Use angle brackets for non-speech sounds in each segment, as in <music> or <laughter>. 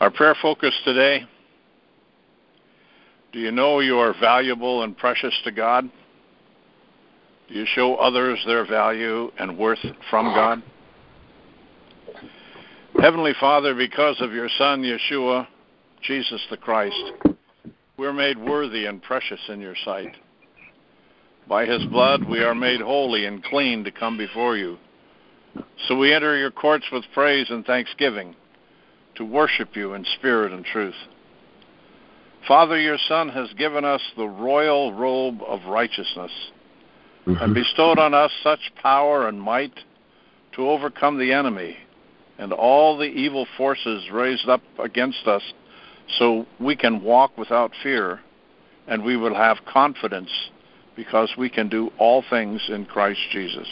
Our prayer focus today do you know you are valuable and precious to God? Do you show others their value and worth from God? Heavenly Father, because of your Son, Yeshua, Jesus the Christ, we're made worthy and precious in your sight. By his blood, we are made holy and clean to come before you. So we enter your courts with praise and thanksgiving to worship you in spirit and truth. Father, your Son has given us the royal robe of righteousness mm-hmm. and bestowed on us such power and might to overcome the enemy and all the evil forces raised up against us so we can walk without fear and we will have confidence because we can do all things in Christ Jesus.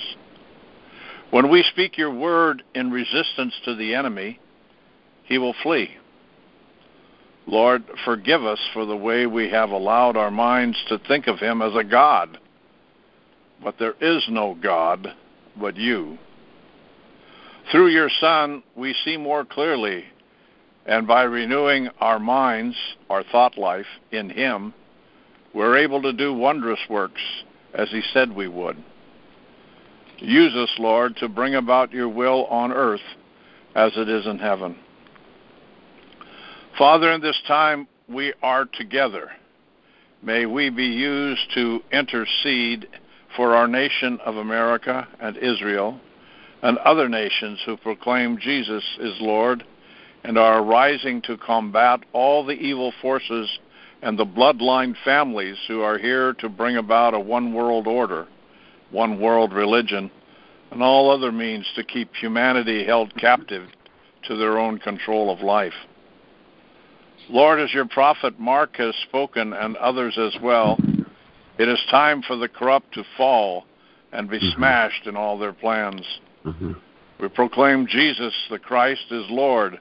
When we speak your word in resistance to the enemy, he will flee. Lord, forgive us for the way we have allowed our minds to think of him as a God. But there is no God but you. Through your Son, we see more clearly, and by renewing our minds, our thought life in him, we're able to do wondrous works as he said we would. Use us, Lord, to bring about your will on earth as it is in heaven. Father, in this time we are together. May we be used to intercede for our nation of America and Israel and other nations who proclaim Jesus is Lord and are rising to combat all the evil forces and the bloodline families who are here to bring about a one world order, one world religion, and all other means to keep humanity held captive to their own control of life. Lord, as your prophet Mark has spoken and others as well, it is time for the corrupt to fall and be mm-hmm. smashed in all their plans. Mm-hmm. We proclaim Jesus the Christ is Lord,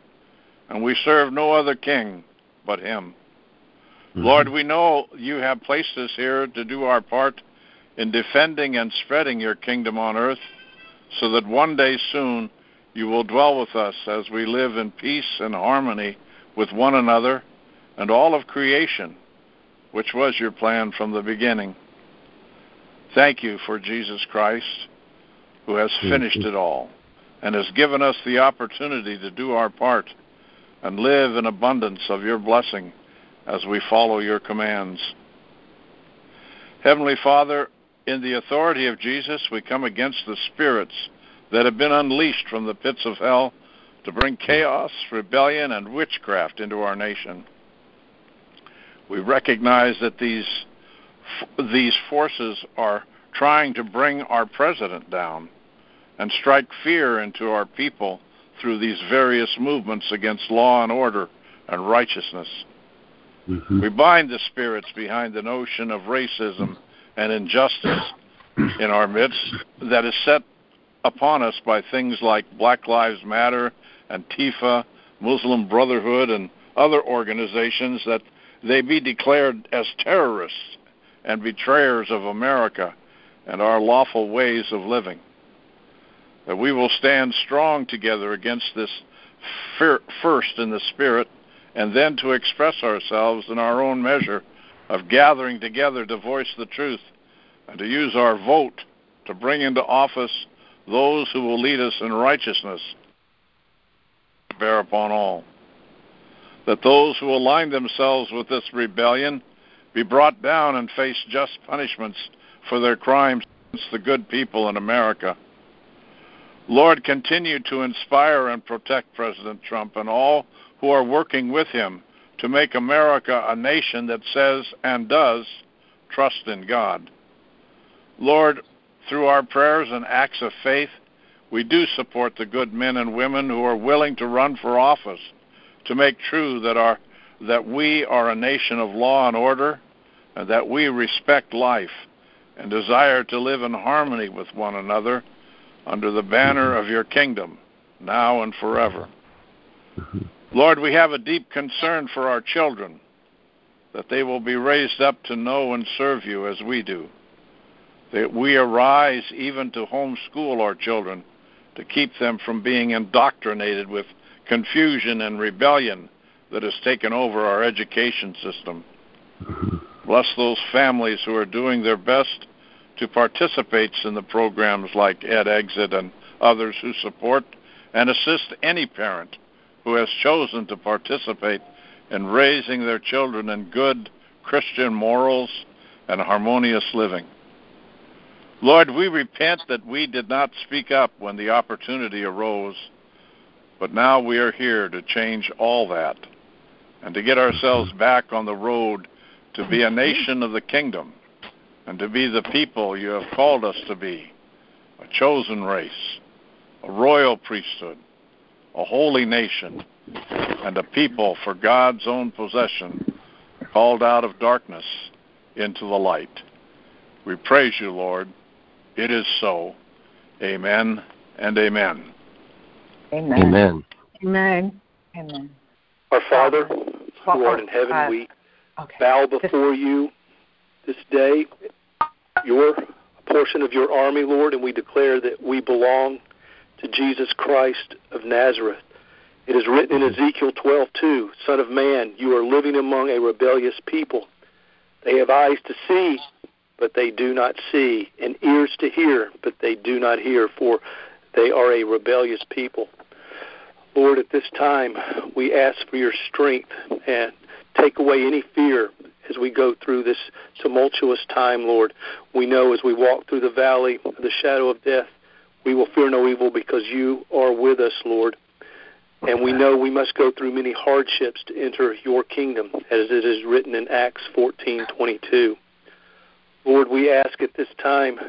and we serve no other king but him. Mm-hmm. Lord, we know you have placed us here to do our part in defending and spreading your kingdom on earth, so that one day soon you will dwell with us as we live in peace and harmony with one another and all of creation, which was your plan from the beginning. Thank you for Jesus Christ, who has finished it all and has given us the opportunity to do our part and live in abundance of your blessing as we follow your commands. Heavenly Father, in the authority of Jesus, we come against the spirits that have been unleashed from the pits of hell to bring chaos, rebellion, and witchcraft into our nation. We recognize that these these forces are trying to bring our president down and strike fear into our people through these various movements against law and order and righteousness. Mm-hmm. We bind the spirits behind the notion of racism and injustice in our midst that is set upon us by things like Black Lives Matter Antifa, Muslim Brotherhood, and other organizations that they be declared as terrorists and betrayers of America and our lawful ways of living. That we will stand strong together against this fear, first in the spirit and then to express ourselves in our own measure of gathering together to voice the truth and to use our vote to bring into office those who will lead us in righteousness bear upon all. That those who align themselves with this rebellion be brought down and face just punishments for their crimes against the good people in America. Lord, continue to inspire and protect President Trump and all who are working with him to make America a nation that says and does trust in God. Lord, through our prayers and acts of faith, we do support the good men and women who are willing to run for office to make true that our that we are a nation of law and order and that we respect life and desire to live in harmony with one another under the banner of your kingdom now and forever. Mm-hmm. Lord, we have a deep concern for our children that they will be raised up to know and serve you as we do. That we arise even to homeschool our children to keep them from being indoctrinated with confusion and rebellion that has taken over our education system. Bless those families who are doing their best to participate in the programs like EdExit and others who support and assist any parent who has chosen to participate in raising their children in good Christian morals and harmonious living. Lord, we repent that we did not speak up when the opportunity arose, but now we are here to change all that and to get ourselves back on the road to be a nation of the kingdom and to be the people you have called us to be a chosen race, a royal priesthood, a holy nation, and a people for God's own possession, called out of darkness into the light. We praise you, Lord. It is so. Amen and amen. Amen. Amen. Amen. Amen. Our Father, who art in heaven, uh, we Okay. bow before you this day, your portion of your army, Lord, and we declare that we belong to Jesus Christ of Nazareth. It is written in Ezekiel 12:2, Son of man, you are living among a rebellious people. They have eyes to see, but they do not see, and ears to hear, but they do not hear, for they are a rebellious people. Lord, at this time, we ask for your strength and take away any fear as we go through this tumultuous time, Lord. We know as we walk through the valley of the shadow of death, we will fear no evil because you are with us, Lord. And we know we must go through many hardships to enter your kingdom, as it is written in Acts 14:22. Lord, we ask at this time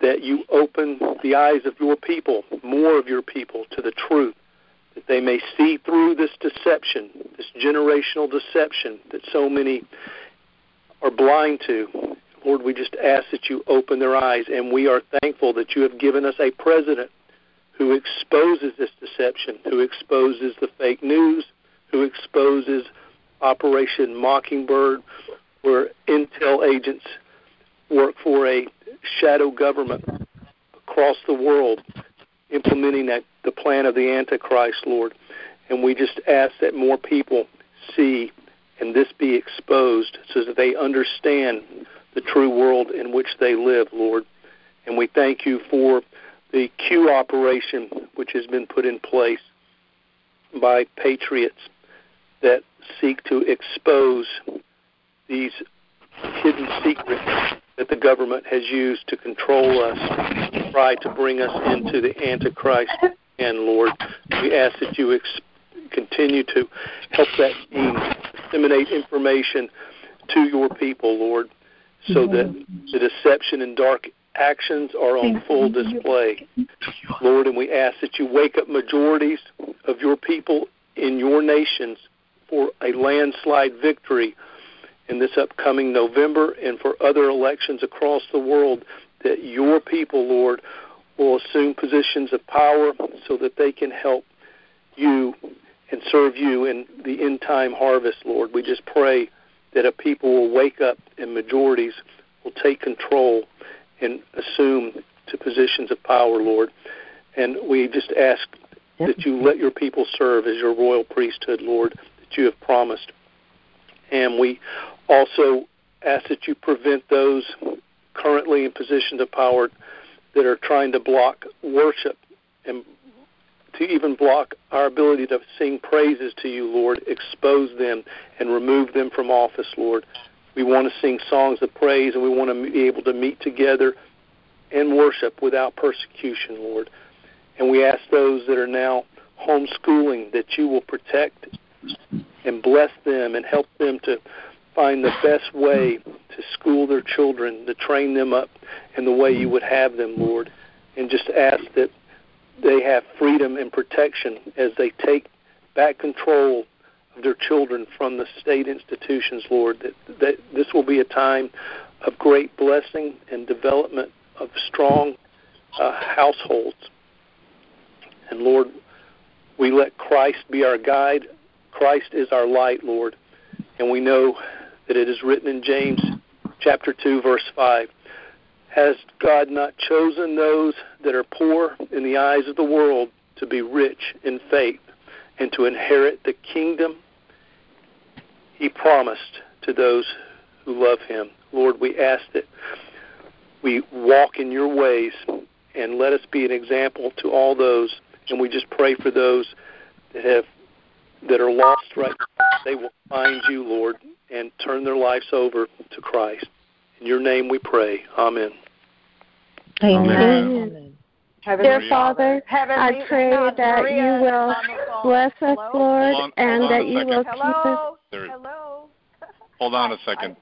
that you open the eyes of your people, more of your people, to the truth, that they may see through this deception, this generational deception that so many are blind to. Lord, we just ask that you open their eyes, and we are thankful that you have given us a president who exposes this deception, who exposes the fake news, who exposes Operation Mockingbird, where intel agents work for a shadow government across the world, implementing that, the plan of the Antichrist, Lord. And we just ask that more people see and this be exposed so that they understand the true world in which they live, Lord. And we thank you for the Q operation which has been put in place by patriots that seek to expose these hidden secrets that the government has used to control us, try to bring us into the Antichrist. And Lord, we ask that you ex- continue to help that team disseminate information to your people, Lord, so that the deception and dark actions are on full display. Lord, and we ask that you wake up majorities of your people in your nations for a landslide victory in this upcoming November and for other elections across the world, that your people, Lord, will assume positions of power so that they can help you and serve you in the end time harvest, Lord. We just pray that a people will wake up and majorities will take control and assume to positions of power, Lord. And we just ask that you let your people serve as your royal priesthood, Lord, that you have promised. And we also ask that you prevent those currently in positions of power that are trying to block worship and to even block our ability to sing praises to you, Lord. Expose them and remove them from office, Lord. We want to sing songs of praise and we want to be able to meet together and worship without persecution, Lord. And we ask those that are now homeschooling that you will protect and bless them and help them to find the best way to school their children, to train them up in the way you would have them, Lord. And just ask that they have freedom and protection as they take back control of their children from the state institutions, Lord. That, that this will be a time of great blessing and development of strong uh, households. And Lord, we let Christ be our guide. Christ is our light, Lord. And we know that it is written in James chapter 2 verse 5 has God not chosen those that are poor in the eyes of the world to be rich in faith and to inherit the kingdom he promised to those who love him. Lord, we ask that we walk in your ways and let us be an example to all those. And we just pray for those that have that are lost right now. They will find you, Lord, and turn their lives over to Christ. In your name we pray. Amen. Amen. Amen. Heavenly Dear Father, Heavenly, I pray God, that Maria you will is on the phone. bless us, Hello? Lord, on- and that you will keep us. Hello. There- Hello. <laughs> Hold on a second.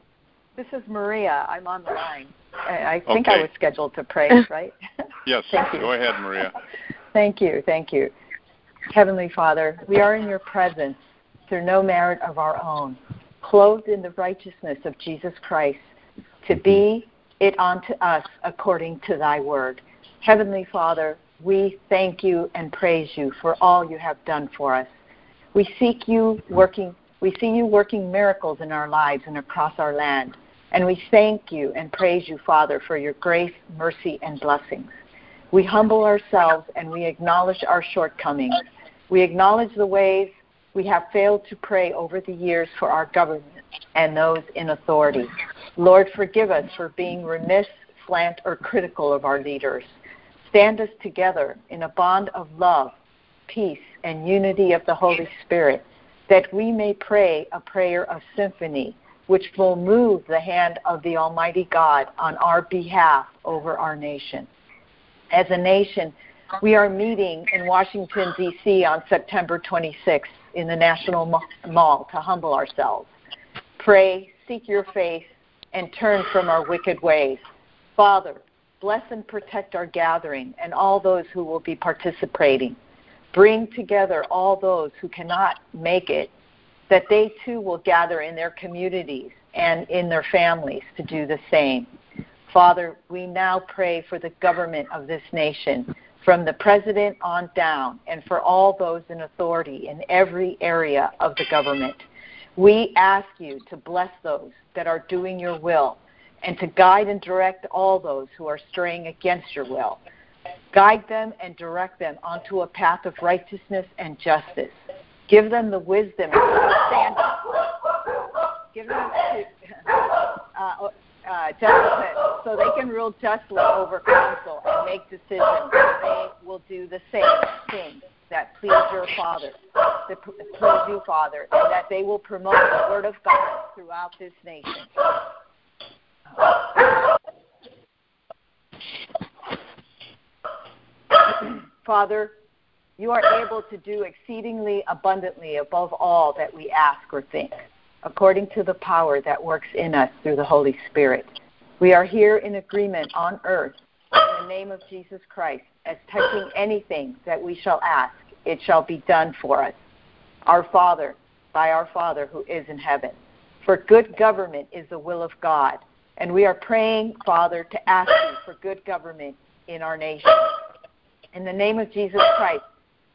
This is Maria. I'm on the line. I I think I was scheduled to pray, <laughs> right? Yes, Thank you. go ahead, Maria. Thank you. Thank you. Heavenly Father, we are in your presence through no merit of our own, clothed in the righteousness of Jesus Christ, to be mm-hmm. it unto us according to thy word. Heavenly Father, we thank you and praise you for all you have done for us. We seek you mm-hmm. working we see you working miracles in our lives and across our land. And we thank you and praise you, Father, for your grace, mercy, and blessings. We humble ourselves and we acknowledge our shortcomings. We acknowledge the ways we have failed to pray over the years for our government and those in authority. Lord, forgive us for being remiss, slant, or critical of our leaders. Stand us together in a bond of love, peace, and unity of the Holy Spirit, that we may pray a prayer of symphony, which will move the hand of the Almighty God on our behalf over our nation. As a nation, we are meeting in Washington, D.C. on September 26th in the National Mall to humble ourselves. Pray, seek your face, and turn from our wicked ways. Father, bless and protect our gathering and all those who will be participating. Bring together all those who cannot make it, that they too will gather in their communities and in their families to do the same. Father, we now pray for the government of this nation, from the president on down, and for all those in authority in every area of the government. We ask you to bless those that are doing your will and to guide and direct all those who are straying against your will. Guide them and direct them onto a path of righteousness and justice. Give them the wisdom and understanding. Give them <laughs> uh, uh, justice so they can rule justly over counsel and make decisions. They will do the same things that please your Father, that please you, Father, and that they will promote the Word of God throughout this nation. <clears throat> Father, you are able to do exceedingly abundantly above all that we ask or think, according to the power that works in us through the Holy Spirit. We are here in agreement on earth in the name of Jesus Christ, as touching anything that we shall ask, it shall be done for us. Our Father, by our Father who is in heaven. For good government is the will of God. And we are praying, Father, to ask you for good government in our nation. In the name of Jesus Christ,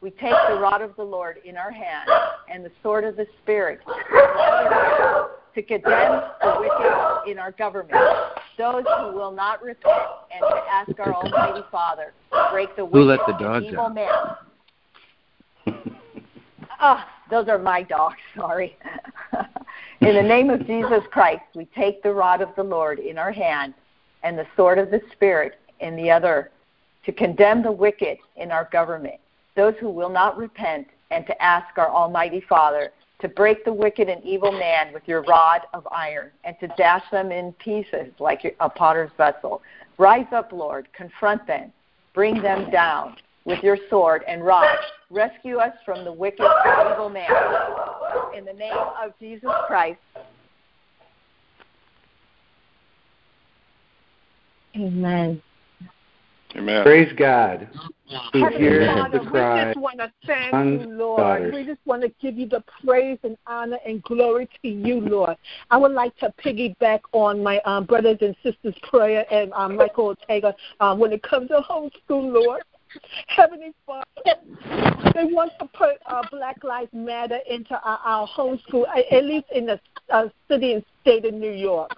we take the rod of the Lord in our hand and the sword of the Spirit to condemn the wicked in our government, those who will not repent, and to ask our Almighty Father to break the Who wicked let the dogs evil out? man. Ah, those are my dogs, <laughs> sorry. in the name of Jesus Christ, we take the rod of the Lord in our hand and the sword of the Spirit in the other to condemn the wicked in our government, those who will not repent, and to ask our Almighty Father to break the wicked and evil man with your rod of iron and to dash them in pieces like a potter's vessel. Rise up, Lord, confront them, bring them down with your sword and rod. Rescue us from the wicked and evil man. In the name of Jesus Christ. Amen. Amen. Praise God. Who Heavenly hears Father, the we just want to thank sons, you, Lord. daughters. We just want to give you the praise and honor and glory to you, Lord. I would like to piggyback on my um, brothers and sisters' prayer and um, Michael Ortega um, when it comes to homeschool, Lord. Heavenly Father, they want to put uh, Black Lives Matter into our, our homeschool, at least in the uh, city and state of New York.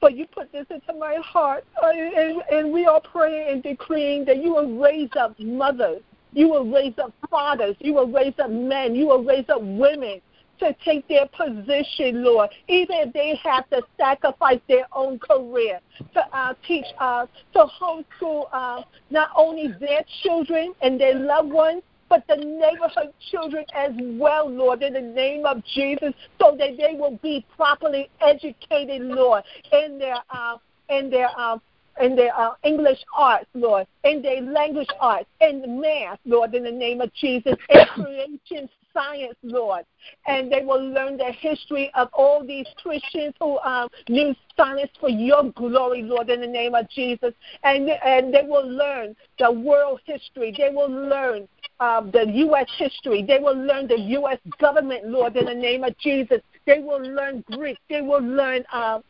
But you put this into my heart, uh, and, and we are praying and decreeing that you will raise up mothers, you will raise up fathers, you will raise up men, you will raise up women to take their position, Lord, even if they have to sacrifice their own career to uh, teach, uh, to homeschool uh, not only their children and their loved ones, but the neighborhood children as well, Lord, in the name of Jesus, so that they will be properly educated, Lord, in their uh, in their uh, in their uh, English arts, Lord, in their language arts, in math, Lord, in the name of Jesus, in <coughs> creation science, Lord. And they will learn the history of all these Christians who um, use science for your glory, Lord, in the name of Jesus. And, and they will learn the world history. They will learn uh, the U.S. history. They will learn the U.S. government, Lord, in the name of Jesus. They will learn Greek. They will learn uh,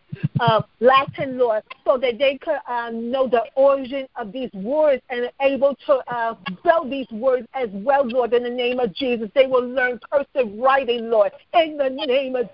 uh, Latin, Lord, so that they could uh, know the origin of these words and able to uh, spell these words as well, Lord, in the name of Jesus. They will learn cursive writing, Lord, in the name of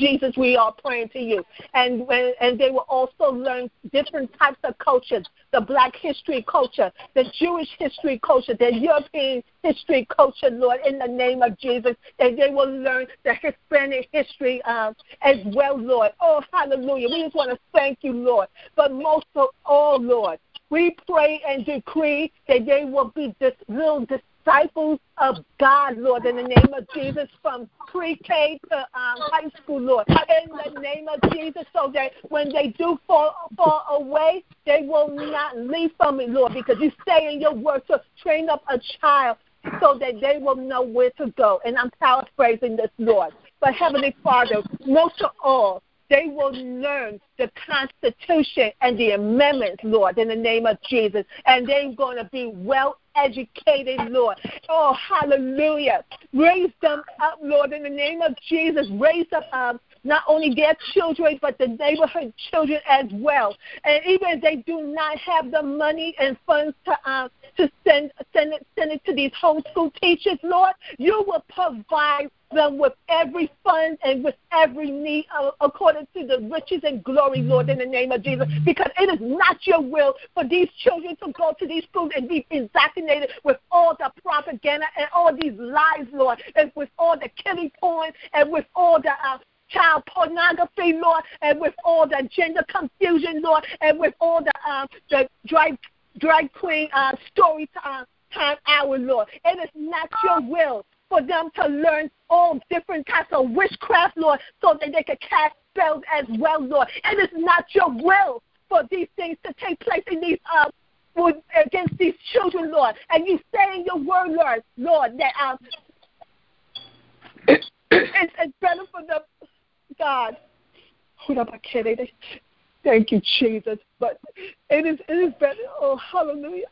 Jesus, we are praying to you. And and they will also learn different types of cultures, the black history culture, the Jewish history culture, the European history culture, Lord, in the name of Jesus. And they will learn the Hispanic history um, as well, Lord. Oh, hallelujah. We just want to thank you, Lord. But most of all, Lord, we pray and decree that they will be this little disciples of God, Lord, in the name of Jesus, from pre-K to um, high school, Lord, in the name of Jesus, so that when they do fall, fall away, they will not leave from it, Lord, because you say in your word to train up a child so that they will know where to go. And I'm paraphrasing this, Lord. But Heavenly Father, most of all, they will learn the Constitution and the amendments, Lord, in the name of Jesus. And they're going to be well educated, Lord. Oh, hallelujah. Raise them up, Lord, in the name of Jesus. Raise up um, not only their children, but the neighborhood children as well. And even if they do not have the money and funds to uh, to send send it send it to these homeschool teachers, Lord, you will provide them with every fund and with every need uh, according to the riches and glory, Lord, in the name of Jesus. Because it is not your will for these children to go to these schools and be indoctrinated with all the propaganda and all these lies, Lord, and with all the killing porn and with all the uh, child pornography, Lord, and with all the gender confusion, Lord, and with all the uh, the drag drag queen uh, story time, time hour, Lord. It is not your will for them to learn all different types of witchcraft, Lord, so that they can cast spells as well, Lord. And It is not your will for these things to take place in these uh, against these children, Lord. And you say in your word, Lord, Lord, that um, it's, it's better for them, God. Thank you, Jesus. But it is it is better. Oh, hallelujah.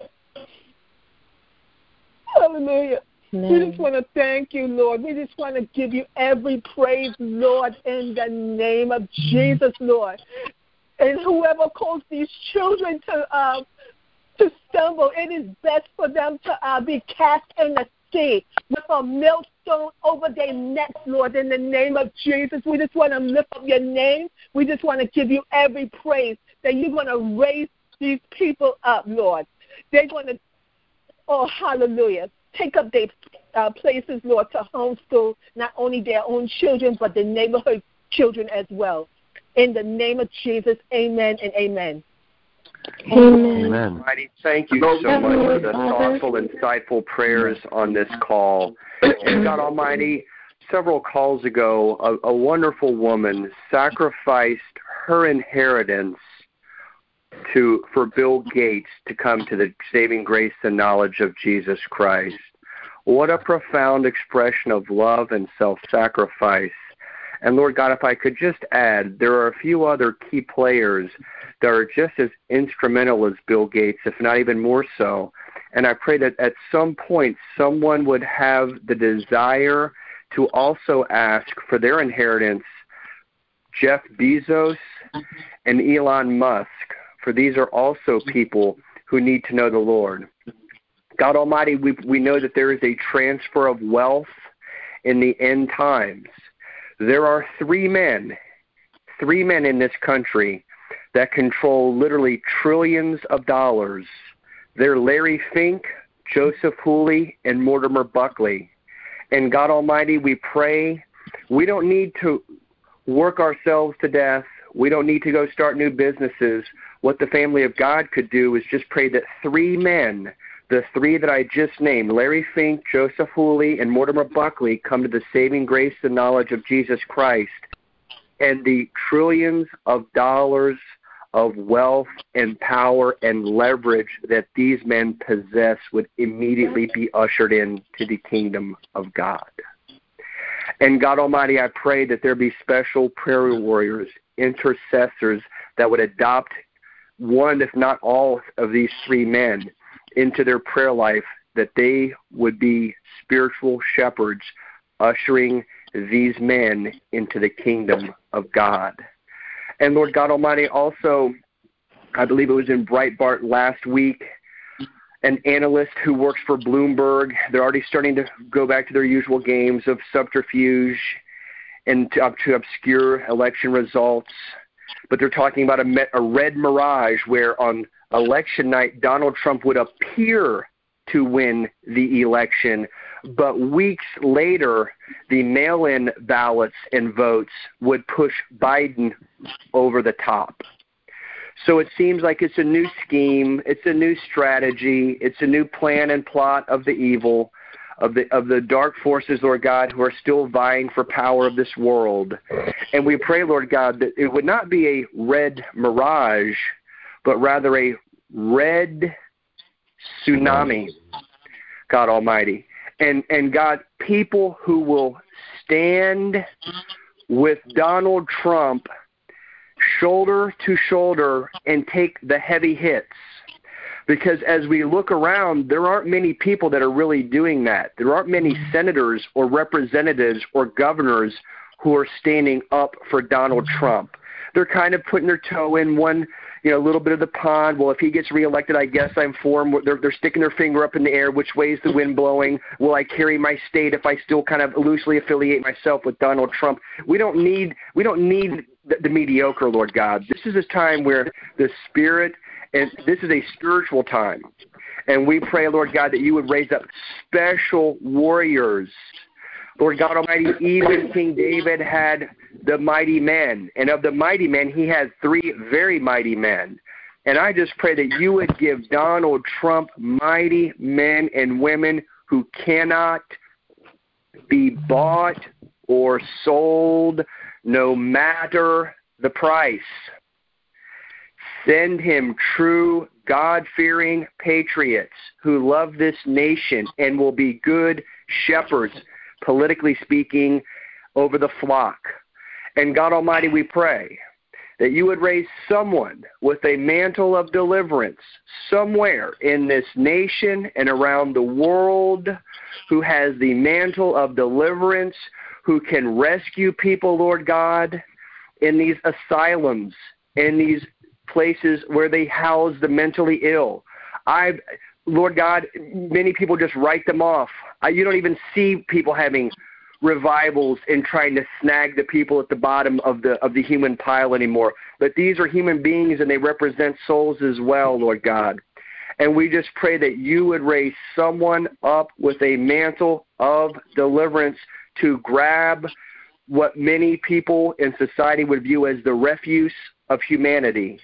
Hallelujah. We just want to thank you, Lord. We just want to give you every praise, Lord, in the name of Jesus, Lord. And whoever calls these children to uh, to stumble, it is best for them to uh, be cast in the sea with a millstone over their necks, Lord, in the name of Jesus. We just want to lift up your name. We just want to give you every praise that you're going to raise these people up, Lord. They're going to, oh, hallelujah take up their uh, places, Lord, to homeschool not only their own children, but the neighborhood children as well. In the name of Jesus, amen and amen. Amen. Amen. Mighty, thank you so much for the thoughtful, insightful prayers on this call. And God Almighty, several calls ago, a, a wonderful woman sacrificed her inheritance to for Bill Gates to come to the saving grace and knowledge of Jesus Christ. What a profound expression of love and self-sacrifice. And Lord God, if I could just add, there are a few other key players that are just as instrumental as Bill Gates, if not even more so. And I pray that at some point someone would have the desire to also ask for their inheritance Jeff Bezos and Elon Musk for these are also people who need to know the Lord. God Almighty, we, we know that there is a transfer of wealth in the end times. There are three men, three men in this country that control literally trillions of dollars. They're Larry Fink, Joseph Hooley, and Mortimer Buckley. And God Almighty, we pray We don't need to work ourselves to death. We don't need to go start new businesses. What the family of God could do is just pray that three men, the three that I just named, Larry Fink, Joseph Hooley, and Mortimer Buckley, come to the saving grace and knowledge of Jesus Christ, and the trillions of dollars of wealth and power and leverage that these men possess would immediately be ushered into the kingdom of God. And God Almighty, I pray that there be special prayer warriors, intercessors that would adopt one, if not all, of these three men into their prayer life, that they would be spiritual shepherds ushering these men into the kingdom of God. And Lord God Almighty, also, I believe it was in Breitbart last week, an analyst who works for Bloomberg, they're already starting to go back to their usual games of subterfuge and to, to obscure election results. But they're talking about a, a red mirage where on election night, Donald Trump would appear to win the election, but weeks later, the mail in ballots and votes would push Biden over the top. So it seems like it's a new scheme, it's a new strategy, it's a new plan and plot of the evil, of the of the dark forces, Lord God, who are still vying for power of this world. And we pray, Lord God, that it would not be a red mirage, but rather a red tsunami, God Almighty. And and God, people who will stand with Donald Trump shoulder to shoulder and take the heavy hits. Because as we look around, there aren't many people that are really doing that. There aren't many mm-hmm. senators or representatives or governors who are standing up for Donald mm-hmm. Trump. They're kind of putting their toe in one you know, little bit of the pond. Well, if he gets reelected, I guess I'm for him. They're, they're sticking their finger up in the air. Which way is the wind blowing? Will I carry my state if I still kind of loosely affiliate myself with Donald Trump? We don't need we don't need the, the mediocre, Lord God. This is a time where the Spirit and this is a spiritual time, and we pray, Lord God, that you would raise up special warriors Lord God Almighty, even King David had the mighty men. And of the mighty men, he had three very mighty men. And I just pray that you would give Donald Trump mighty men and women who cannot be bought or sold no matter the price. Send him true God fearing patriots who love this nation and will be good shepherds politically speaking, over the flock. And God Almighty, we pray that you would raise someone with a mantle of deliverance somewhere in this nation and around the world who has the mantle of deliverance, who can rescue people, Lord God, in these asylums, in these places where they house the mentally ill. I Lord God, many people just write them off. You don't even see people having revivals and trying to snag the people at the bottom of the of the human pile anymore. But these are human beings and they represent souls as well, Lord God. And we just pray that you would raise someone up with a mantle of deliverance to grab what many people in society would view as the refuse of humanity.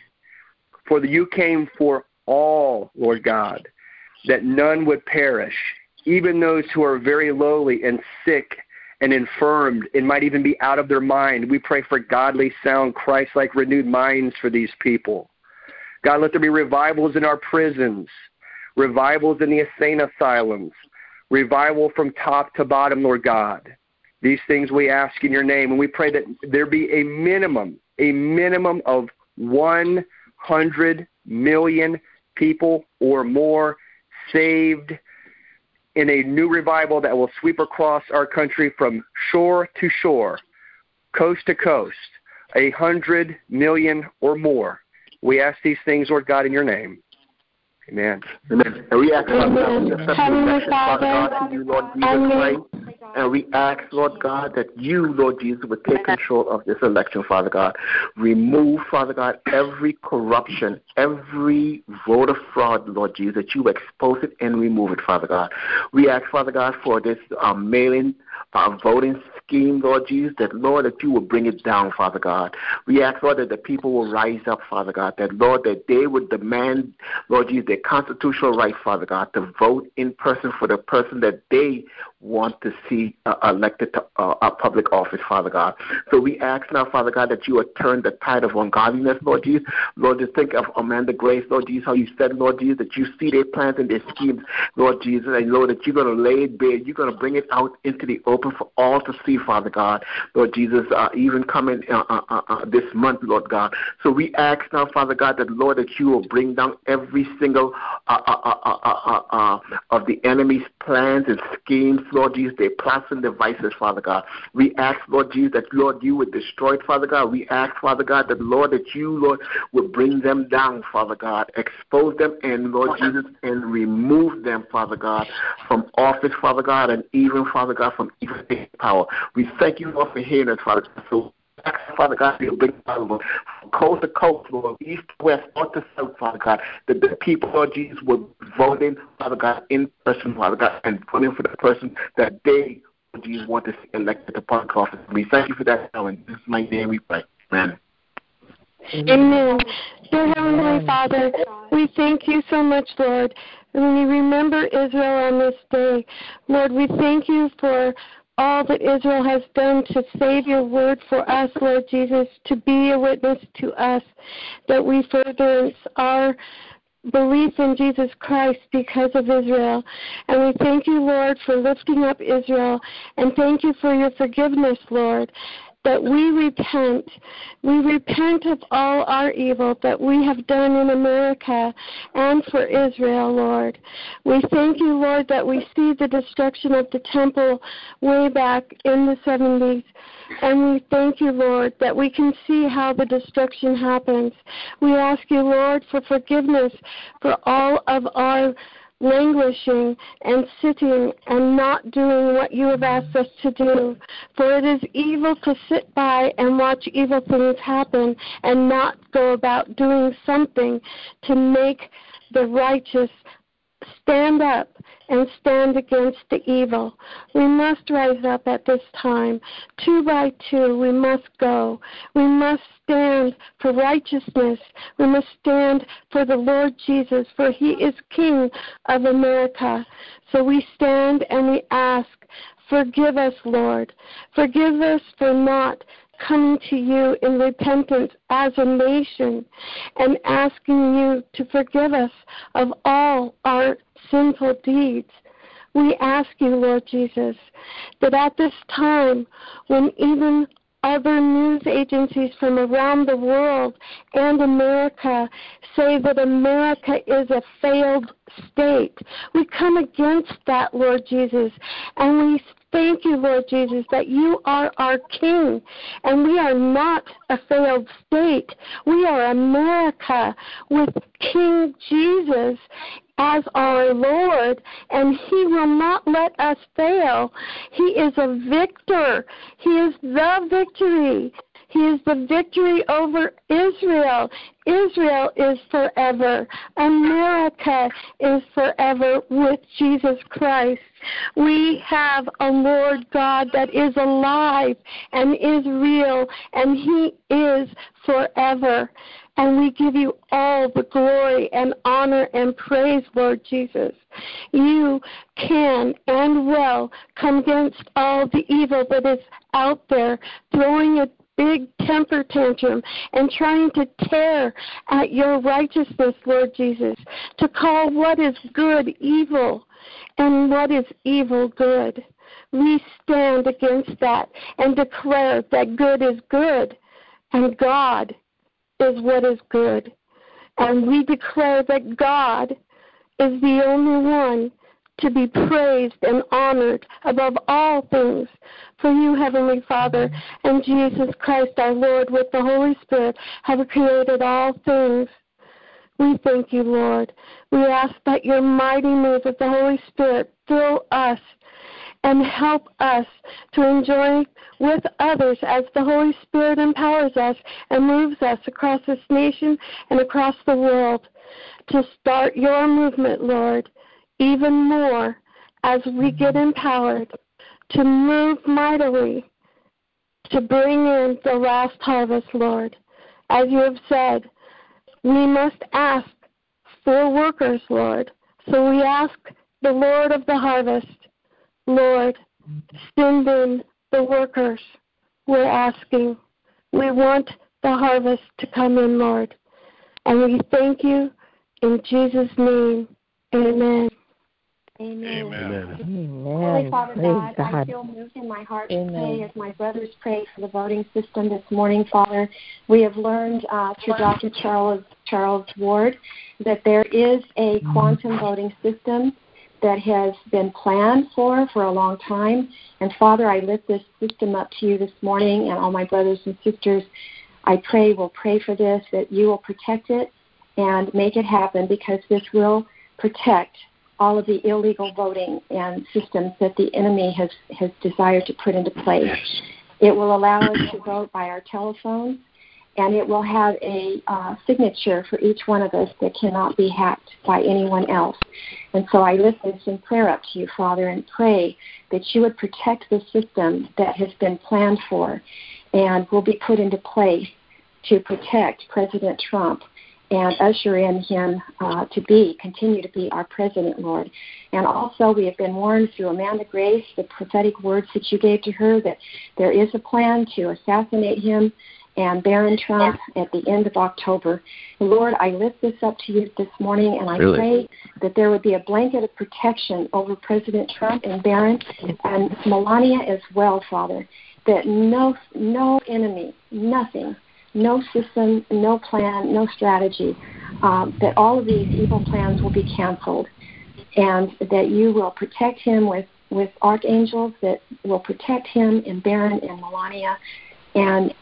For the, you came for all, Lord God that none would perish, even those who are very lowly and sick and infirmed and might even be out of their mind. We pray for godly, sound, Christ like renewed minds for these people. God, let there be revivals in our prisons, revivals in the insane asylums, revival from top to bottom, Lord God. These things we ask in your name, and we pray that there be a minimum, a minimum of 100 million people or more saved in a new revival that will sweep across our country from shore to shore, coast to coast, a hundred million or more. We ask these things, Lord God, in your name. Amen. Amen. And we ask, Father God, to you, Lord Jesus Christ. And we ask, Lord God, that you, Lord Jesus, would take control of this election, Father God. Remove, Father God, every corruption, every voter fraud, Lord Jesus, that you expose it and remove it, Father God. We ask, Father God, for this um, mailing uh, voting scheme, Lord Jesus, that, Lord, that you will bring it down, Father God. We ask, Lord, that the people will rise up, Father God, that, Lord, that they would demand, Lord Jesus, their constitutional right, Father God, to vote in person for the person that they want to see uh, elected to uh, a public office, Father God. So we ask now, Father God, that you would turn the tide of ungodliness, Lord Jesus. Lord, just think of Amanda Grace, Lord Jesus, how you said, Lord Jesus, that you see their plans and their schemes, Lord Jesus, and Lord, that you're going to lay it bare. You're going to bring it out into the open for all to see, Father God. Lord Jesus, uh, even coming uh, uh, uh, uh this month, Lord God. So we ask now, Father God, that, Lord, that you will bring down every single uh, of the enemy's plans and schemes, Lord Jesus, their plots and devices, Father God. We ask, Lord Jesus, that, Lord, you would destroy it, Father God. We ask, Father God, that, Lord, that you, Lord, would bring them down, Father God. Expose them and, Lord Jesus, and remove them, Father God, from office, Father God, and even, Father God, from evil power. We thank you, Lord, for hearing us, Father. So Father God, be a big Father, from coast to coast, Lord, east to west, north to south, Father God, that the people, Lord Jesus, were voting, Father God, in person, Father God, and vote for the person that they, Lord Jesus, want to see elected to public office. We thank you for that now, and this is my name we pray. Amen. Amen. Dear Heavenly Father, we thank you so much, Lord. When we remember Israel on this day, Lord, we thank you for all that Israel has done to save your word for us, Lord Jesus, to be a witness to us, that we furtherance our belief in Jesus Christ because of Israel. And we thank you, Lord, for lifting up Israel. And thank you for your forgiveness, Lord that we repent. We repent of all our evil that we have done in America and for Israel, Lord. We thank you, Lord, that we see the destruction of the temple way back in the 70s. And we thank you, Lord, that we can see how the destruction happens. We ask you, Lord, for forgiveness for all of our languishing and sitting and not doing what you have asked us to do. For it is evil to sit by and watch evil things happen and not go about doing something to make the righteous stand up and stand against the evil. We must rise up at this time. Two by two, we must go. We must stand for righteousness. We must stand for the Lord Jesus, for he is King of America. So we stand and we ask, Forgive us, Lord. Forgive us for not coming to you in repentance as a nation and asking you to forgive us of all our sinful deeds. We ask you, Lord Jesus, that at this time, when even other news agencies from around the world and America say that America is a failed state. We come against that, Lord Jesus, and we thank you, Lord Jesus, that you are our King, and we are not a failed state. We are America with King Jesus as our Lord, and He will not let us fail. He is a victor. He is the victory. He is the victory over Israel. Israel is forever. America is forever with Jesus Christ. We have a Lord God that is alive and is real, and He is forever. And we give you all the glory and honor and praise, Lord Jesus. You can and will come against all the evil that is out there, throwing a big temper tantrum and trying to tear at your righteousness, Lord Jesus, to call what is good evil and what is evil good. We stand against that and declare that good is good and God is what is good. And we declare that God is the only one to be praised and honored above all things. For you, Heavenly Father, and Jesus Christ our Lord, with the Holy Spirit, have created all things. We thank you, Lord. We ask that your mighty move of the Holy Spirit fill us and help us to enjoy with others as the Holy Spirit empowers us and moves us across this nation and across the world to start your movement, Lord, even more as we mm-hmm. get empowered to move mightily to bring in the last harvest, Lord. As you have said, we must ask for workers, Lord. So we ask the Lord of the harvest, Lord, send in the workers. We're asking. We want the harvest to come in, Lord. And we thank you in Jesus' name. Amen. Amen. Amen. Amen. Holy Father God, God, I feel moved in my heart Amen. to pray as my brothers pray for the voting system this morning, Father. We have learned uh, through Dr. Charles Charles Ward that there is a quantum voting system that has been planned for for a long time. And Father, I lift this system up to you this morning, and all my brothers and sisters. I pray, will pray for this, that you will protect it and make it happen because this will protect all of the illegal voting and systems that the enemy has, has desired to put into place. It will allow us to vote by our telephones, and it will have a uh, signature for each one of us that cannot be hacked by anyone else. And so I lift this in prayer up to you, Father, and pray that you would protect the system that has been planned for and will be put into place to protect President Trump and usher in him uh, to be, continue to be our president, Lord. And also, we have been warned through Amanda Grace, the prophetic words that you gave to her, that there is a plan to assassinate him and Barron Trump at the end of October. Lord, I lift this up to you this morning, and I Really? pray that there would be a blanket of protection over President Trump and Barron and Melania as well, Father. That no no enemy, nothing, no system, no plan, no strategy, um, that all of these evil plans will be canceled, and that you will protect him with with archangels that will protect him and Barron and Melania, and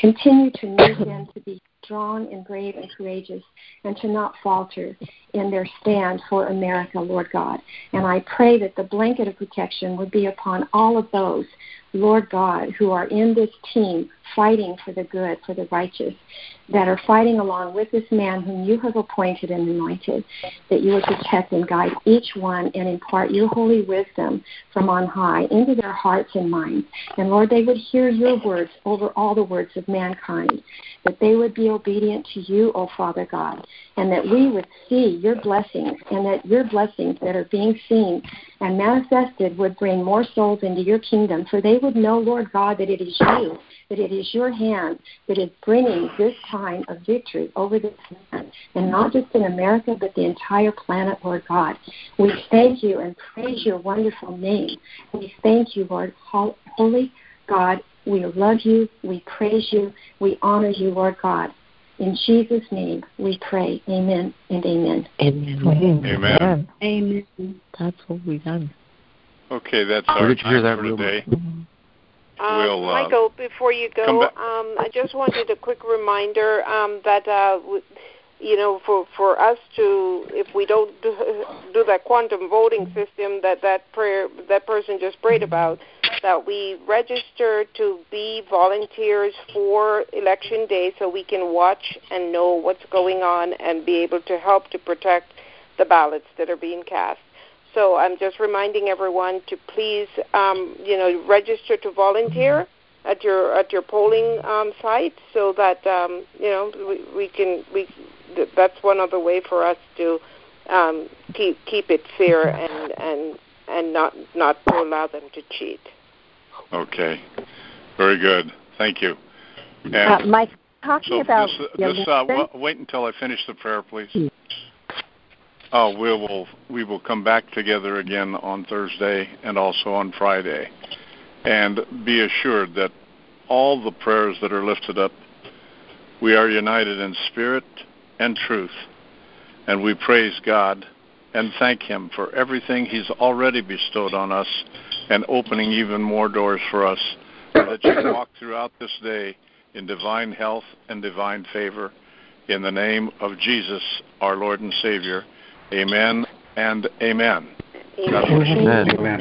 continue to move them to be strong and brave and courageous and to not falter in their stand for America, Lord God. And I pray that the blanket of protection would be upon all of those, Lord God, who are in this team fighting for the good, for the righteous, that are fighting along with this man whom you have appointed and anointed, that you would protect and guide each one and impart your holy wisdom from on high into their hearts and minds. And Lord, they would hear your words over all the words of mankind, that they would be obedient to you, O Father God, and that we would see your blessings, and that your blessings that are being seen and manifested would bring more souls into your kingdom, for they would know, Lord God, that it is you, that it is your hand that is bringing this time of victory over this land, and not just in America, but the entire planet, Lord God. We thank you and praise your wonderful name. We thank you, Lord, holy God. We love you. We praise you. We honor you, Lord God. In Jesus' name we pray. Amen and amen. Amen. Amen. Amen. That's what we done. Okay, that's Where our did you hear that, for today. Um, We'll, uh, Michael, before you go, back- um, I just wanted a quick reminder um, that uh, w- you know, for for us to, if we don't do, do that quantum voting system that that prayer that person just prayed about, that we register to be volunteers for election day, so we can watch and know what's going on and be able to help to protect the ballots that are being cast. So I'm just reminding everyone to please, um, you know, register to volunteer at your at your polling um, site, so that um, you know we, we can we that's one other way for us to um, keep keep it fair and and and not not to allow them to cheat. Okay. Very good. Thank you. And Uh, Mike, talking so about this, this uh, w- wait until I finish the prayer, please. Oh, we will we will come back together again on Thursday and also on Friday, and be assured that all the prayers that are lifted up, we are united in spirit and truth, and we praise God and thank Him for everything He's already bestowed on us, and opening even more doors for us, that you walk throughout this day in divine health and divine favor. In the name of Jesus, our Lord and Savior. Amen and amen. God bless. Amen. Amen.